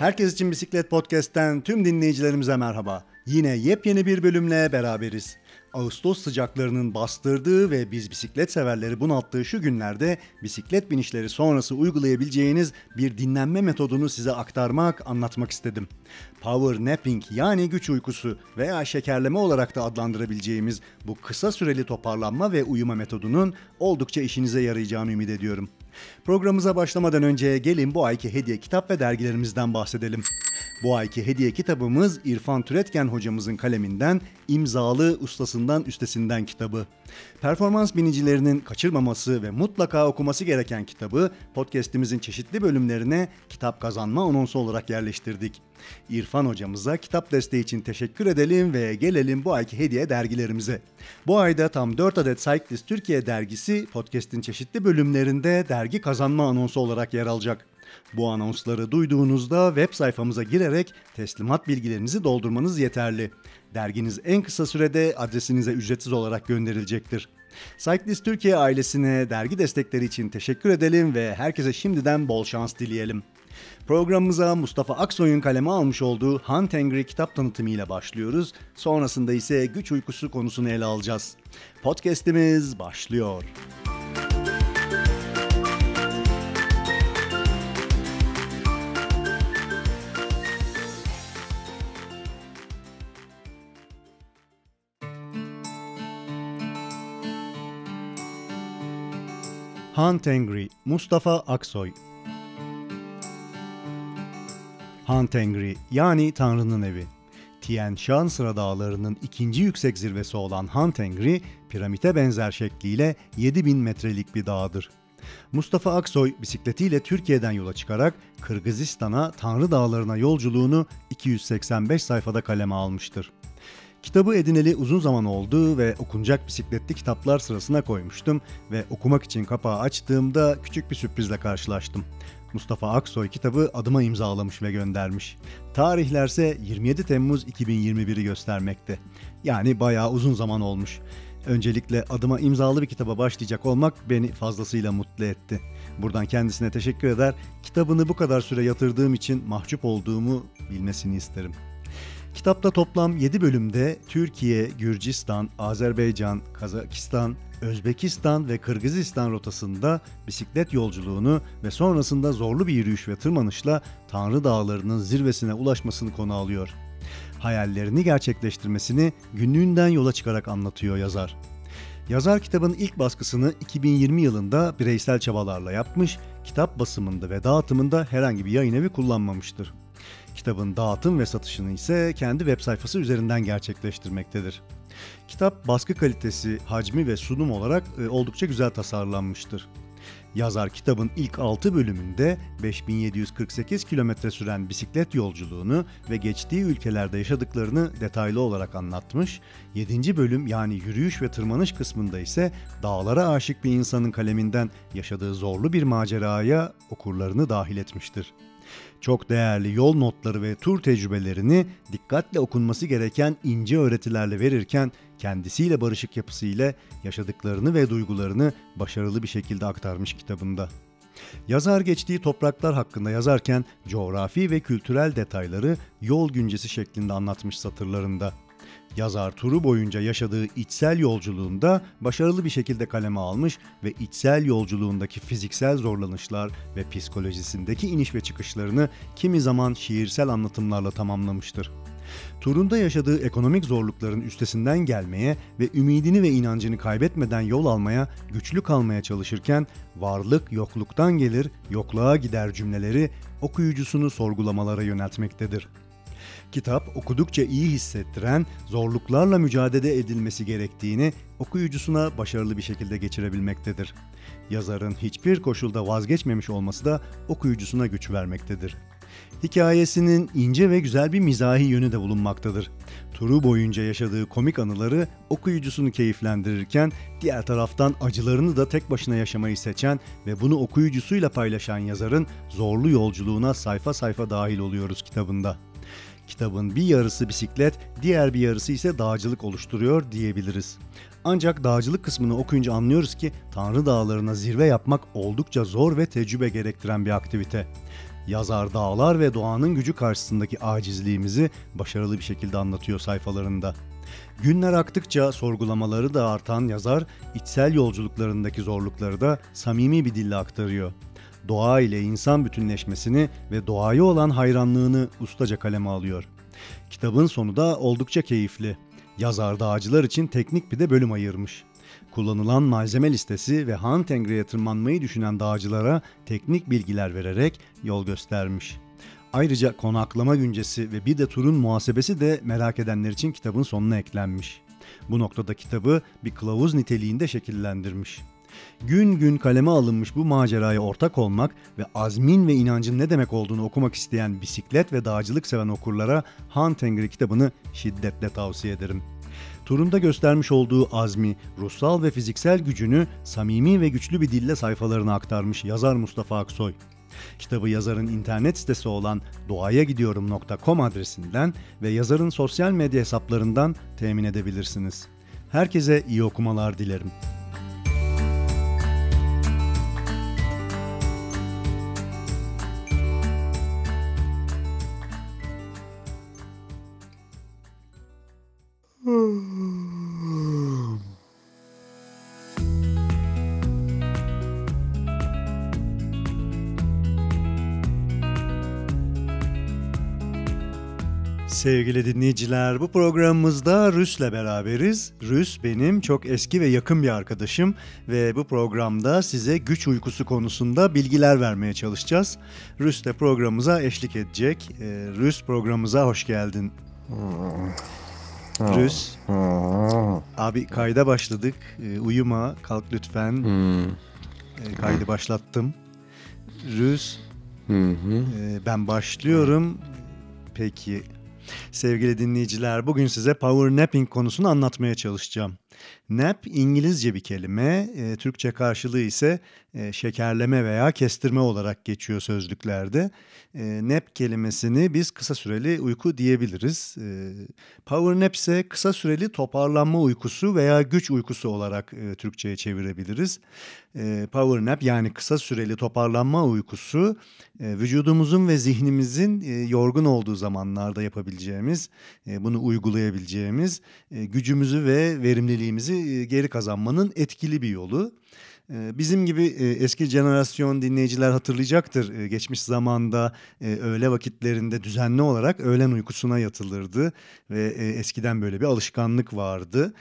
Herkes için Bisiklet Podcast'ten tüm dinleyicilerimize merhaba. Yine yepyeni bir bölümle beraberiz. Ağustos sıcaklarının bastırdığı ve biz bisiklet severleri bunalttığı şu günlerde bisiklet binişleri sonrası uygulayabileceğiniz bir dinlenme metodunu size aktarmak, anlatmak istedim. Power napping yani güç uykusu veya şekerleme olarak da adlandırabileceğimiz bu kısa süreli toparlanma ve uyuma metodunun oldukça işinize yarayacağını ümit ediyorum. Programımıza başlamadan önce gelin bu ayki hediye kitap ve dergilerimizden bahsedelim. Bu ayki hediye kitabımız İrfan Türetken hocamızın kaleminden imzalı ustasından üstesinden kitabı. Performans binicilerinin kaçırmaması ve mutlaka okuması gereken kitabı podcast'imizin çeşitli bölümlerine kitap kazanma anonsu olarak yerleştirdik. İrfan hocamıza kitap desteği için teşekkür edelim ve gelelim bu ayki hediye dergilerimize. Bu ayda tam 4 adet Cyclist Türkiye dergisi podcast'in çeşitli bölümlerinde dergi kazanma anonsu olarak yer alacak. Bu anonsları duyduğunuzda web sayfamıza girerek teslimat bilgilerinizi doldurmanız yeterli. Derginiz en kısa sürede adresinize ücretsiz olarak gönderilecektir. Cyclist Türkiye ailesine dergi destekleri için teşekkür edelim ve herkese şimdiden bol şans dileyelim. Programımıza Mustafa Aksoy'un kaleme almış olduğu Hunt Angry kitap tanıtımıyla başlıyoruz. Sonrasında ise güç uykusu konusunu ele alacağız. Podcast'imiz başlıyor. Hunt Angry, Mustafa Aksoy Hunt Angry yani Tanrı'nın evi. Tien Shan Sıra Dağları'nın ikinci yüksek zirvesi olan Hunt Angry, piramite benzer şekliyle 7000 metrelik bir dağdır. Mustafa Aksoy bisikletiyle Türkiye'den yola çıkarak Kırgızistan'a Tanrı Dağları'na yolculuğunu 285 sayfada kaleme almıştır. Kitabı edineli uzun zaman oldu ve okunacak bisikletli kitaplar sırasına koymuştum ve okumak için kapağı açtığımda küçük bir sürprizle karşılaştım. Mustafa Aksoy kitabı adıma imzalamış ve göndermiş. Tarihlerse 27 Temmuz 2021'i göstermekte. Yani bayağı uzun zaman olmuş. Öncelikle adıma imzalı bir kitaba başlayacak olmak beni fazlasıyla mutlu etti. Buradan kendisine teşekkür eder, kitabını bu kadar süre yatırdığım için mahcup olduğumu bilmesini isterim. Kitapta toplam 7 bölümde Türkiye, Gürcistan, Azerbaycan, Kazakistan, Özbekistan ve Kırgızistan rotasında bisiklet yolculuğunu ve sonrasında zorlu bir yürüyüş ve tırmanışla Tanrı Dağları'nın zirvesine ulaşmasını konu alıyor. Hayallerini gerçekleştirmesini günlüğünden yola çıkarak anlatıyor yazar. Yazar kitabın ilk baskısını 2020 yılında bireysel çabalarla yapmış, kitap basımında ve dağıtımında herhangi bir yayın evi kullanmamıştır. Kitabın dağıtım ve satışını ise kendi web sayfası üzerinden gerçekleştirmektedir. Kitap baskı kalitesi, hacmi ve sunum olarak e, oldukça güzel tasarlanmıştır. Yazar kitabın ilk 6 bölümünde 5748 kilometre süren bisiklet yolculuğunu ve geçtiği ülkelerde yaşadıklarını detaylı olarak anlatmış. 7. bölüm yani yürüyüş ve tırmanış kısmında ise dağlara aşık bir insanın kaleminden yaşadığı zorlu bir maceraya okurlarını dahil etmiştir. Çok değerli yol notları ve tur tecrübelerini dikkatle okunması gereken ince öğretilerle verirken kendisiyle barışık yapısıyla yaşadıklarını ve duygularını başarılı bir şekilde aktarmış kitabında. Yazar geçtiği topraklar hakkında yazarken coğrafi ve kültürel detayları yol güncesi şeklinde anlatmış satırlarında. Yazar turu boyunca yaşadığı içsel yolculuğunda başarılı bir şekilde kaleme almış ve içsel yolculuğundaki fiziksel zorlanışlar ve psikolojisindeki iniş ve çıkışlarını kimi zaman şiirsel anlatımlarla tamamlamıştır. Turunda yaşadığı ekonomik zorlukların üstesinden gelmeye ve ümidini ve inancını kaybetmeden yol almaya, güçlü kalmaya çalışırken varlık yokluktan gelir, yokluğa gider cümleleri okuyucusunu sorgulamalara yöneltmektedir. Kitap okudukça iyi hissettiren, zorluklarla mücadele edilmesi gerektiğini okuyucusuna başarılı bir şekilde geçirebilmektedir. Yazarın hiçbir koşulda vazgeçmemiş olması da okuyucusuna güç vermektedir. Hikayesinin ince ve güzel bir mizahi yönü de bulunmaktadır. Turu boyunca yaşadığı komik anıları okuyucusunu keyiflendirirken diğer taraftan acılarını da tek başına yaşamayı seçen ve bunu okuyucusuyla paylaşan yazarın zorlu yolculuğuna sayfa sayfa dahil oluyoruz kitabında. Kitabın bir yarısı bisiklet, diğer bir yarısı ise dağcılık oluşturuyor diyebiliriz. Ancak dağcılık kısmını okuyunca anlıyoruz ki Tanrı Dağları'na zirve yapmak oldukça zor ve tecrübe gerektiren bir aktivite. Yazar dağlar ve doğanın gücü karşısındaki acizliğimizi başarılı bir şekilde anlatıyor sayfalarında. Günler aktıkça sorgulamaları da artan yazar, içsel yolculuklarındaki zorlukları da samimi bir dille aktarıyor. Doğa ile insan bütünleşmesini ve doğaya olan hayranlığını ustaca kaleme alıyor. Kitabın sonu da oldukça keyifli. Yazar dağcılar için teknik bir de bölüm ayırmış. Kullanılan malzeme listesi ve Han Tengri'ye tırmanmayı düşünen dağcılara teknik bilgiler vererek yol göstermiş. Ayrıca konaklama güncesi ve bir de turun muhasebesi de merak edenler için kitabın sonuna eklenmiş. Bu noktada kitabı bir kılavuz niteliğinde şekillendirmiş. Gün gün kaleme alınmış bu maceraya ortak olmak ve azmin ve inancın ne demek olduğunu okumak isteyen bisiklet ve dağcılık seven okurlara Han kitabını şiddetle tavsiye ederim. Turunda göstermiş olduğu azmi, ruhsal ve fiziksel gücünü samimi ve güçlü bir dille sayfalarına aktarmış yazar Mustafa Aksoy. Kitabı yazarın internet sitesi olan doğayagidiyorum.com adresinden ve yazarın sosyal medya hesaplarından temin edebilirsiniz. Herkese iyi okumalar dilerim. Sevgili dinleyiciler, bu programımızda Rüs'le beraberiz. Rüs benim çok eski ve yakın bir arkadaşım ve bu programda size güç uykusu konusunda bilgiler vermeye çalışacağız. Rüs de programımıza eşlik edecek. Ee, Rüs programımıza hoş geldin. Rüs, abi kayda başladık. Ee, uyuma, kalk lütfen. Ee, kaydı başlattım. Rüs, ben başlıyorum. Peki Sevgili dinleyiciler, bugün size power napping konusunu anlatmaya çalışacağım. Nap İngilizce bir kelime, e, Türkçe karşılığı ise e, şekerleme veya kestirme olarak geçiyor sözlüklerde. E, nap kelimesini biz kısa süreli uyku diyebiliriz. E, power nap ise kısa süreli toparlanma uykusu veya güç uykusu olarak e, Türkçe'ye çevirebiliriz. E, power nap yani kısa süreli toparlanma uykusu e, vücudumuzun ve zihnimizin e, yorgun olduğu zamanlarda yapabileceğimiz, e, bunu uygulayabileceğimiz e, gücümüzü ve verimliliğimizi e, geri kazanmanın etkili bir yolu. Ee, bizim gibi e, eski jenerasyon dinleyiciler hatırlayacaktır. Geçmiş zamanda e, öğle vakitlerinde düzenli olarak öğlen uykusuna yatılırdı ve e, eskiden böyle bir alışkanlık vardı.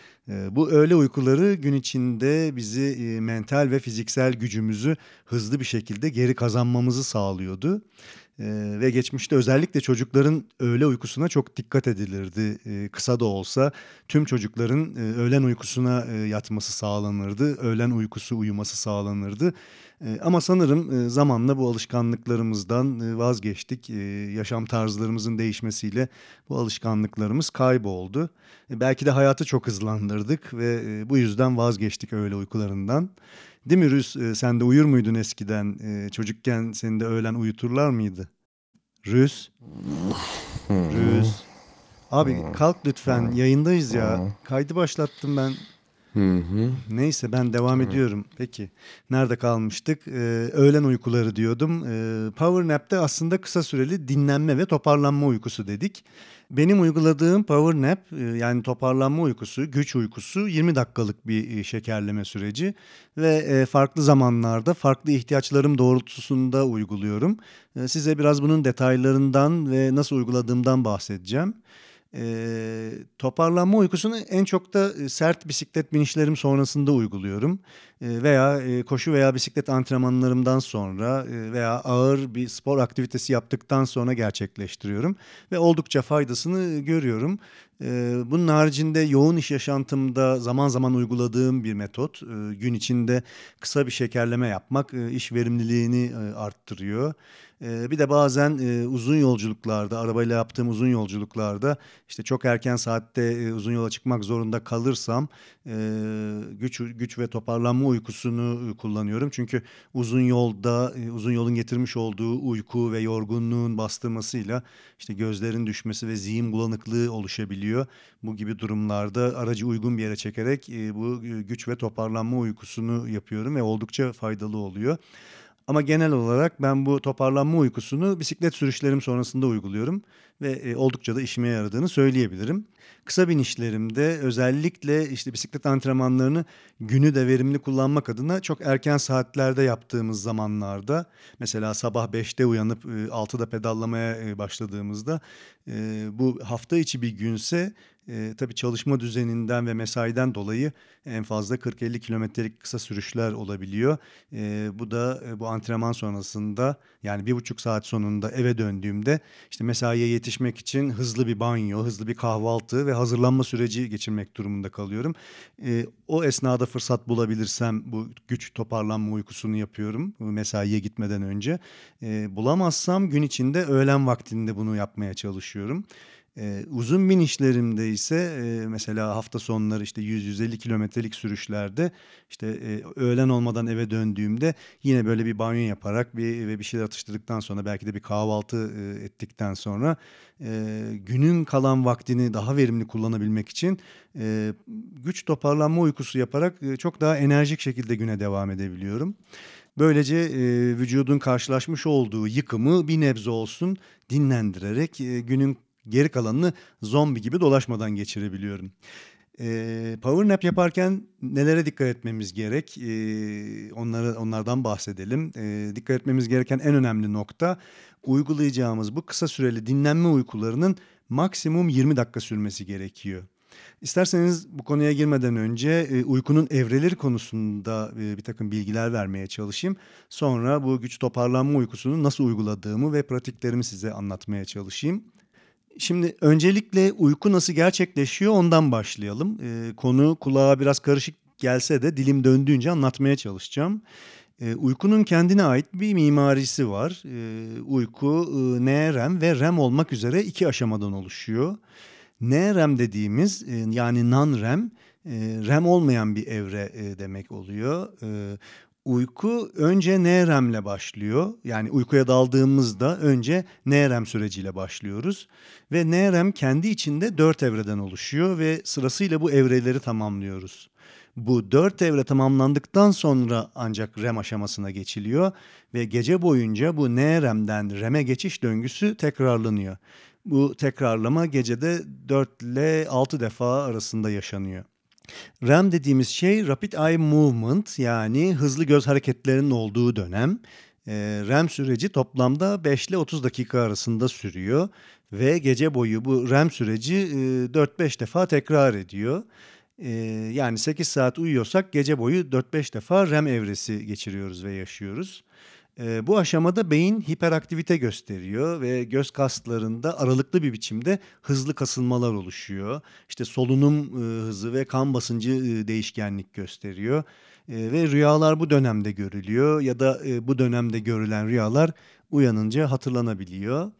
Bu öğle uykuları gün içinde bizi mental ve fiziksel gücümüzü hızlı bir şekilde geri kazanmamızı sağlıyordu. Ee, ve geçmişte özellikle çocukların öğle uykusuna çok dikkat edilirdi. Ee, kısa da olsa tüm çocukların e, öğlen uykusuna e, yatması sağlanırdı. Öğlen uykusu uyuması sağlanırdı. E, ama sanırım e, zamanla bu alışkanlıklarımızdan vazgeçtik. Yaşam tarzlarımızın değişmesiyle bu alışkanlıklarımız kayboldu. E, belki de hayatı çok hızlandırdık ve bu yüzden vazgeçtik öğle uykularından. Değil mi Rüz? E, sen de uyur muydun eskiden? E, çocukken seni de öğlen uyuturlar mıydı? Rüz? Rüz? Abi kalk lütfen yayındayız ya. Kaydı başlattım ben. Neyse ben devam ediyorum. Peki nerede kalmıştık? Ee, öğlen uykuları diyordum. Ee, power nap'te aslında kısa süreli dinlenme ve toparlanma uykusu dedik. Benim uyguladığım power nap e, yani toparlanma uykusu, güç uykusu 20 dakikalık bir e, şekerleme süreci ve e, farklı zamanlarda farklı ihtiyaçlarım doğrultusunda uyguluyorum. Size biraz bunun detaylarından ve nasıl uyguladığımdan bahsedeceğim. E, toparlanma uykusunu en çok da sert bisiklet binişlerim sonrasında uyguluyorum. E, veya e, koşu veya bisiklet antrenmanlarımdan sonra e, veya ağır bir spor aktivitesi yaptıktan sonra gerçekleştiriyorum. Ve oldukça faydasını görüyorum. E, bunun haricinde yoğun iş yaşantımda zaman zaman uyguladığım bir metot. E, gün içinde kısa bir şekerleme yapmak e, iş verimliliğini e, arttırıyor. Ee, bir de bazen e, uzun yolculuklarda, arabayla yaptığım uzun yolculuklarda işte çok erken saatte e, uzun yola çıkmak zorunda kalırsam e, güç güç ve toparlanma uykusunu kullanıyorum. Çünkü uzun yolda uzun yolun getirmiş olduğu uyku ve yorgunluğun bastırmasıyla işte gözlerin düşmesi ve zihin bulanıklığı oluşabiliyor. Bu gibi durumlarda aracı uygun bir yere çekerek bu güç ve toparlanma uykusunu yapıyorum ve oldukça faydalı oluyor. Ama genel olarak ben bu toparlanma uykusunu bisiklet sürüşlerim sonrasında uyguluyorum ve e, oldukça da işime yaradığını söyleyebilirim. Kısa binişlerimde özellikle işte bisiklet antrenmanlarını günü de verimli kullanmak adına çok erken saatlerde yaptığımız zamanlarda mesela sabah 5'te uyanıp e, 6'da pedallamaya e, başladığımızda e, bu hafta içi bir günse e, tabii çalışma düzeninden ve mesaiden dolayı en fazla 40-50 kilometrelik kısa sürüşler olabiliyor. E, bu da e, bu antrenman sonrasında yani bir buçuk saat sonunda eve döndüğümde işte mesaiye yetişmek için hızlı bir banyo, hızlı bir kahvaltı ve hazırlanma süreci geçirmek durumunda kalıyorum. E, o esnada fırsat bulabilirsem bu güç toparlanma uykusunu yapıyorum mesaiye gitmeden önce. E, bulamazsam gün içinde öğlen vaktinde bunu yapmaya çalışıyorum. Ee, uzun binişlerimde ise e, mesela hafta sonları işte 100-150 kilometrelik sürüşlerde işte e, öğlen olmadan eve döndüğümde yine böyle bir banyo yaparak bir ve bir şeyler atıştırdıktan sonra belki de bir kahvaltı e, ettikten sonra e, günün kalan vaktini daha verimli kullanabilmek için e, güç toparlanma uykusu yaparak e, çok daha enerjik şekilde güne devam edebiliyorum. Böylece e, vücudun karşılaşmış olduğu yıkımı bir nebze olsun dinlendirerek e, günün geri kalanını zombi gibi dolaşmadan geçirebiliyorum. E, power nap yaparken nelere dikkat etmemiz gerek? E, onları onlardan bahsedelim. E, dikkat etmemiz gereken en önemli nokta uygulayacağımız bu kısa süreli dinlenme uykularının maksimum 20 dakika sürmesi gerekiyor. İsterseniz bu konuya girmeden önce e, uykunun evreleri konusunda e, bir takım bilgiler vermeye çalışayım. Sonra bu güç toparlanma uykusunu nasıl uyguladığımı ve pratiklerimi size anlatmaya çalışayım. Şimdi öncelikle uyku nasıl gerçekleşiyor ondan başlayalım. Ee, konu kulağa biraz karışık gelse de dilim döndüğünce anlatmaya çalışacağım. Ee, uykunun kendine ait bir mimarisi var. Ee, uyku e, NREM ve REM olmak üzere iki aşamadan oluşuyor. NREM dediğimiz e, yani non-REM, e, REM olmayan bir evre e, demek oluyor. E, Uyku önce NREM'le başlıyor. Yani uykuya daldığımızda önce NREM süreciyle başlıyoruz. Ve NREM kendi içinde dört evreden oluşuyor ve sırasıyla bu evreleri tamamlıyoruz. Bu dört evre tamamlandıktan sonra ancak REM aşamasına geçiliyor ve gece boyunca bu NREM'den REM'e geçiş döngüsü tekrarlanıyor. Bu tekrarlama gecede 4 ile 6 defa arasında yaşanıyor. REM dediğimiz şey Rapid Eye Movement yani hızlı göz hareketlerinin olduğu dönem. E, REM süreci toplamda 5 ile 30 dakika arasında sürüyor ve gece boyu bu REM süreci e, 4-5 defa tekrar ediyor. E, yani 8 saat uyuyorsak gece boyu 4-5 defa REM evresi geçiriyoruz ve yaşıyoruz. E, bu aşamada beyin hiperaktivite gösteriyor ve göz kaslarında aralıklı bir biçimde hızlı kasılmalar oluşuyor. İşte solunum e, hızı ve kan basıncı e, değişkenlik gösteriyor. E, ve rüyalar bu dönemde görülüyor ya da bu dönemde görülen rüyalar uyanınca hatırlanabiliyor.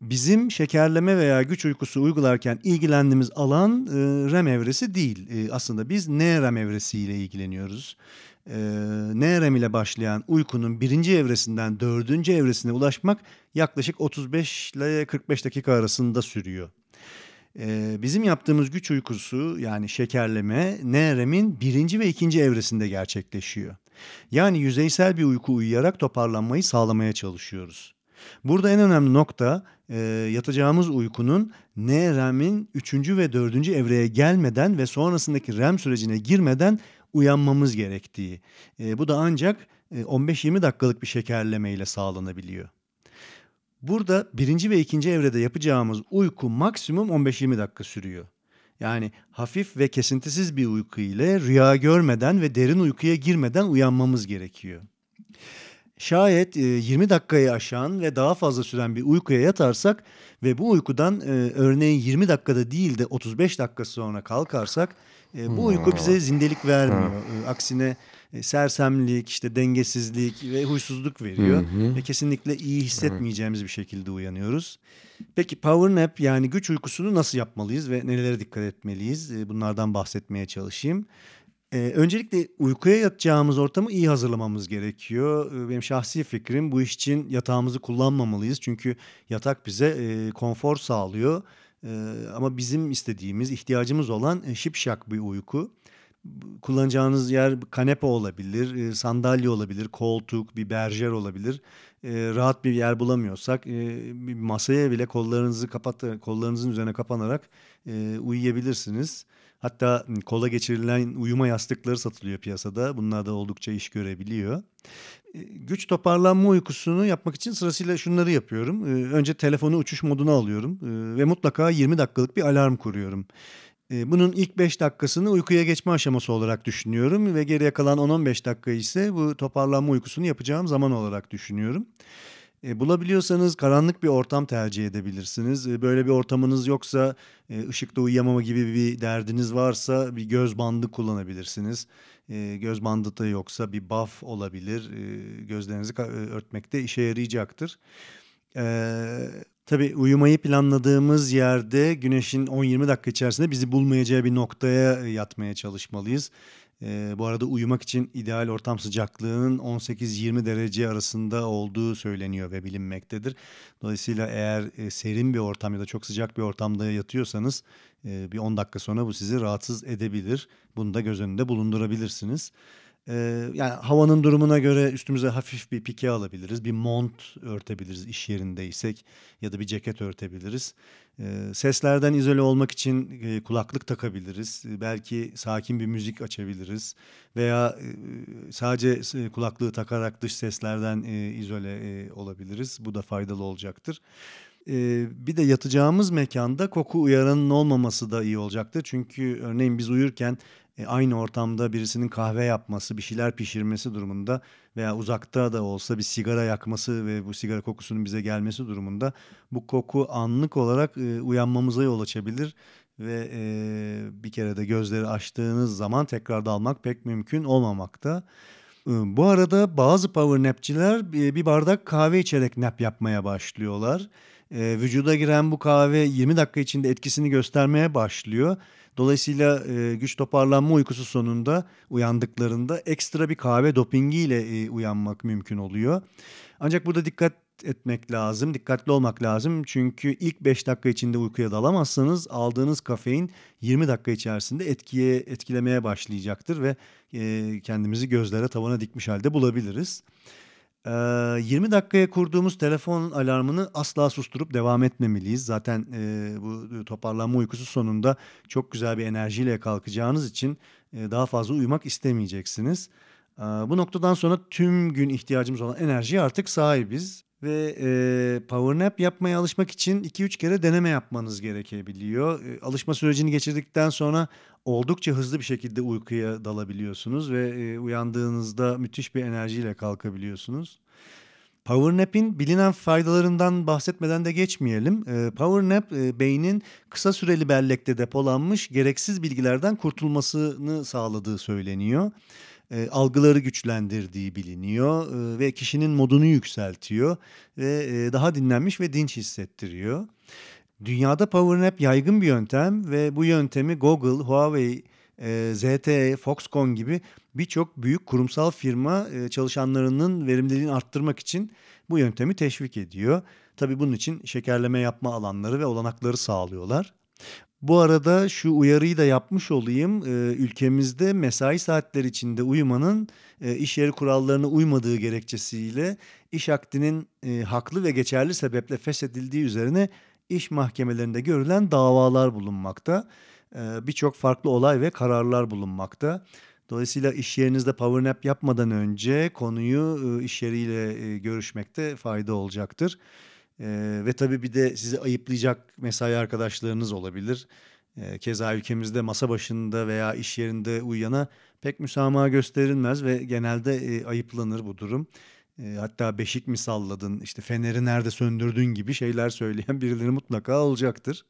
Bizim şekerleme veya güç uykusu uygularken ilgilendiğimiz alan REM evresi değil. Aslında biz NREM evresiyle ilgileniyoruz e, NREM ile başlayan uykunun birinci evresinden dördüncü evresine ulaşmak yaklaşık 35 ile 45 dakika arasında sürüyor. E, bizim yaptığımız güç uykusu yani şekerleme NREM'in birinci ve ikinci evresinde gerçekleşiyor. Yani yüzeysel bir uyku uyuyarak toparlanmayı sağlamaya çalışıyoruz. Burada en önemli nokta e, yatacağımız uykunun NREM'in 3. ve 4. evreye gelmeden ve sonrasındaki REM sürecine girmeden uyanmamız gerektiği. E, bu da ancak e, 15-20 dakikalık bir şekerleme ile sağlanabiliyor. Burada birinci ve ikinci evrede yapacağımız uyku maksimum 15-20 dakika sürüyor. Yani hafif ve kesintisiz bir uyku ile rüya görmeden ve derin uykuya girmeden uyanmamız gerekiyor. Şayet 20 dakikayı aşan ve daha fazla süren bir uykuya yatarsak ve bu uykudan örneğin 20 dakikada değil de 35 dakika sonra kalkarsak bu uyku bize zindelik vermiyor. Aksine sersemlik, işte dengesizlik ve huysuzluk veriyor ve kesinlikle iyi hissetmeyeceğimiz bir şekilde uyanıyoruz. Peki power nap yani güç uykusunu nasıl yapmalıyız ve nelere dikkat etmeliyiz? Bunlardan bahsetmeye çalışayım. Ee, öncelikle uykuya yatacağımız ortamı iyi hazırlamamız gerekiyor. Benim şahsi fikrim bu iş için yatağımızı kullanmamalıyız. Çünkü yatak bize e, konfor sağlıyor. E, ama bizim istediğimiz, ihtiyacımız olan e, şipşak bir uyku. kullanacağınız yer kanepe olabilir, e, sandalye olabilir, koltuk, bir berjer olabilir. E, rahat bir yer bulamıyorsak e, bir masaya bile kollarınızı kapat, kollarınızın üzerine kapanarak e, uyuyabilirsiniz. Hatta kola geçirilen uyuma yastıkları satılıyor piyasada. Bunlar da oldukça iş görebiliyor. Güç toparlanma uykusunu yapmak için sırasıyla şunları yapıyorum. Önce telefonu uçuş moduna alıyorum ve mutlaka 20 dakikalık bir alarm kuruyorum. Bunun ilk 5 dakikasını uykuya geçme aşaması olarak düşünüyorum ve geriye kalan 10-15 dakika ise bu toparlanma uykusunu yapacağım zaman olarak düşünüyorum. E, bulabiliyorsanız karanlık bir ortam tercih edebilirsiniz. E, böyle bir ortamınız yoksa e, ışıkta uyuyamama gibi bir derdiniz varsa bir göz bandı kullanabilirsiniz. Göz bandı da yoksa bir buff olabilir. Gözlerinizi e, örtmekte işe yarayacaktır. Tabii uyumayı planladığımız yerde güneşin 10-20 dakika içerisinde bizi bulmayacağı bir noktaya yatmaya çalışmalıyız. E, bu arada uyumak için ideal ortam sıcaklığının 18-20 derece arasında olduğu söyleniyor ve bilinmektedir. Dolayısıyla eğer e, serin bir ortam ya da çok sıcak bir ortamda yatıyorsanız e, bir 10 dakika sonra bu sizi rahatsız edebilir. Bunu da göz önünde bulundurabilirsiniz. Yani havanın durumuna göre üstümüze hafif bir pike alabiliriz. Bir mont örtebiliriz iş yerindeysek ya da bir ceket örtebiliriz. Seslerden izole olmak için kulaklık takabiliriz. Belki sakin bir müzik açabiliriz. Veya sadece kulaklığı takarak dış seslerden izole olabiliriz. Bu da faydalı olacaktır. Bir de yatacağımız mekanda koku uyaranın olmaması da iyi olacaktır. Çünkü örneğin biz uyurken e, aynı ortamda birisinin kahve yapması, bir şeyler pişirmesi durumunda veya uzakta da olsa bir sigara yakması ve bu sigara kokusunun bize gelmesi durumunda bu koku anlık olarak e, uyanmamıza yol açabilir ve e, bir kere de gözleri açtığınız zaman tekrar dalmak pek mümkün olmamakta. Bu arada bazı power napçiler bir bardak kahve içerek nap yapmaya başlıyorlar. vücuda giren bu kahve 20 dakika içinde etkisini göstermeye başlıyor. Dolayısıyla e, güç toparlanma uykusu sonunda uyandıklarında ekstra bir kahve dopingiyle e, uyanmak mümkün oluyor. Ancak burada dikkat etmek lazım, dikkatli olmak lazım. Çünkü ilk 5 dakika içinde uykuya dalamazsanız aldığınız kafein 20 dakika içerisinde etkiye etkilemeye başlayacaktır ve e, kendimizi gözlere tavana dikmiş halde bulabiliriz. 20 dakikaya kurduğumuz telefon alarmını asla susturup devam etmemeliyiz. Zaten bu toparlanma uykusu sonunda çok güzel bir enerjiyle kalkacağınız için daha fazla uyumak istemeyeceksiniz. Bu noktadan sonra tüm gün ihtiyacımız olan enerjiye artık sahibiz ve e, power nap yapmaya alışmak için 2-3 kere deneme yapmanız gerekebiliyor. E, alışma sürecini geçirdikten sonra oldukça hızlı bir şekilde uykuya dalabiliyorsunuz ve e, uyandığınızda müthiş bir enerjiyle kalkabiliyorsunuz. Power Nap'in bilinen faydalarından bahsetmeden de geçmeyelim. E, Power Nap e, beynin kısa süreli bellekte depolanmış gereksiz bilgilerden kurtulmasını sağladığı söyleniyor e, algıları güçlendirdiği biliniyor e, ve kişinin modunu yükseltiyor ve e, daha dinlenmiş ve dinç hissettiriyor. Dünyada Power Nap yaygın bir yöntem ve bu yöntemi Google, Huawei, e, ZTE, Foxconn gibi birçok büyük kurumsal firma e, çalışanlarının verimliliğini arttırmak için bu yöntemi teşvik ediyor. Tabii bunun için şekerleme yapma alanları ve olanakları sağlıyorlar. Bu arada şu uyarıyı da yapmış olayım. Ee, ülkemizde mesai saatleri içinde uyumanın e, iş yeri kurallarına uymadığı gerekçesiyle iş akdinin e, haklı ve geçerli sebeple feshedildiği üzerine iş mahkemelerinde görülen davalar bulunmakta. Ee, Birçok farklı olay ve kararlar bulunmakta. Dolayısıyla iş yerinizde power nap yapmadan önce konuyu e, iş yeriyle e, görüşmekte fayda olacaktır. Ee, ve tabii bir de sizi ayıplayacak mesai arkadaşlarınız olabilir. Ee, keza ülkemizde masa başında veya iş yerinde uyuyana pek müsamaha gösterilmez ve genelde e, ayıplanır bu durum. E, hatta beşik mi salladın, işte feneri nerede söndürdün gibi şeyler söyleyen birileri mutlaka olacaktır.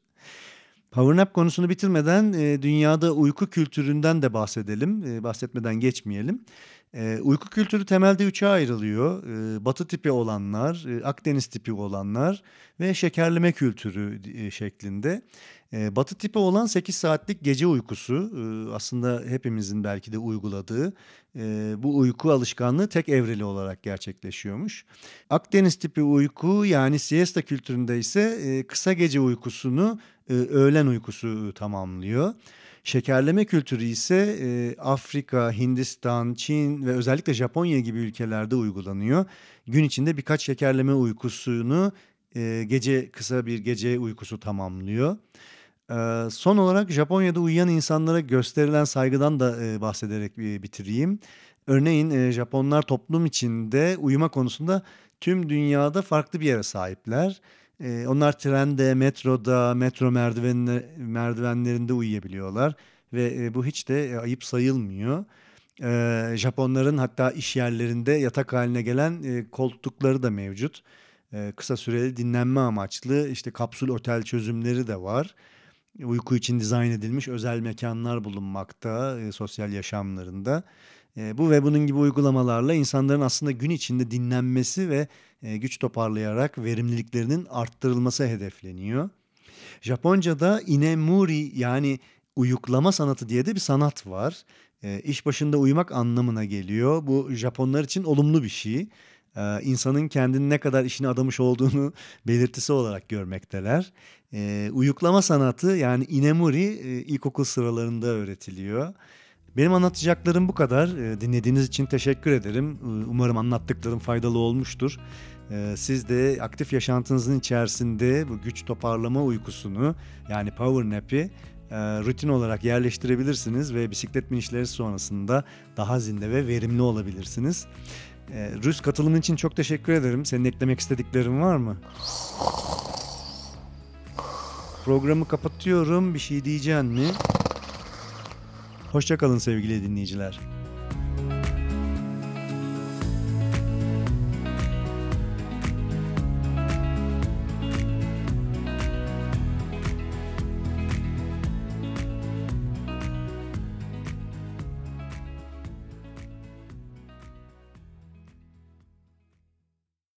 Power nap konusunu bitirmeden e, dünyada uyku kültüründen de bahsedelim. E, bahsetmeden geçmeyelim. E, uyku kültürü temelde üçe ayrılıyor. E, batı tipi olanlar, e, Akdeniz tipi olanlar ve şekerleme kültürü e, şeklinde. E, batı tipi olan 8 saatlik gece uykusu e, aslında hepimizin belki de uyguladığı bu uyku alışkanlığı tek evreli olarak gerçekleşiyormuş. Akdeniz tipi uyku yani siesta kültüründe ise kısa gece uykusunu öğlen uykusu tamamlıyor. Şekerleme kültürü ise e, Afrika, Hindistan, Çin ve özellikle Japonya gibi ülkelerde uygulanıyor. Gün içinde birkaç şekerleme uykusunu e, gece kısa bir gece uykusu tamamlıyor. E, son olarak Japonya'da uyuyan insanlara gösterilen saygıdan da e, bahsederek e, bitireyim. Örneğin e, Japonlar toplum içinde uyuma konusunda tüm dünyada farklı bir yere sahipler. E, onlar trende, metroda, metro merdivenle, merdivenlerinde uyuyabiliyorlar ve e, bu hiç de e, ayıp sayılmıyor. E, Japonların hatta iş yerlerinde yatak haline gelen e, koltukları da mevcut. E, kısa süreli dinlenme amaçlı işte kapsül otel çözümleri de var. Uyku için dizayn edilmiş özel mekanlar bulunmakta e, sosyal yaşamlarında. E, bu ve bunun gibi uygulamalarla insanların aslında gün içinde dinlenmesi ve e, güç toparlayarak verimliliklerinin arttırılması hedefleniyor. Japonca'da inemuri yani uyuklama sanatı diye de bir sanat var. E, iş başında uyumak anlamına geliyor. Bu Japonlar için olumlu bir şey. E, insanın kendini ne kadar işine adamış olduğunu belirtisi olarak görmekteler. E, uyuklama sanatı yani inemuri e, ilkokul sıralarında öğretiliyor. Benim anlatacaklarım bu kadar. E, dinlediğiniz için teşekkür ederim. E, umarım anlattıklarım faydalı olmuştur. E, siz de aktif yaşantınızın içerisinde bu güç toparlama uykusunu yani power nap'i e, rutin olarak yerleştirebilirsiniz ve bisiklet binişleri sonrasında daha zinde ve verimli olabilirsiniz. Rüz katılımın için çok teşekkür ederim. Senin eklemek istediklerin var mı? Programı kapatıyorum. Bir şey diyeceksin mi? Hoşçakalın sevgili dinleyiciler.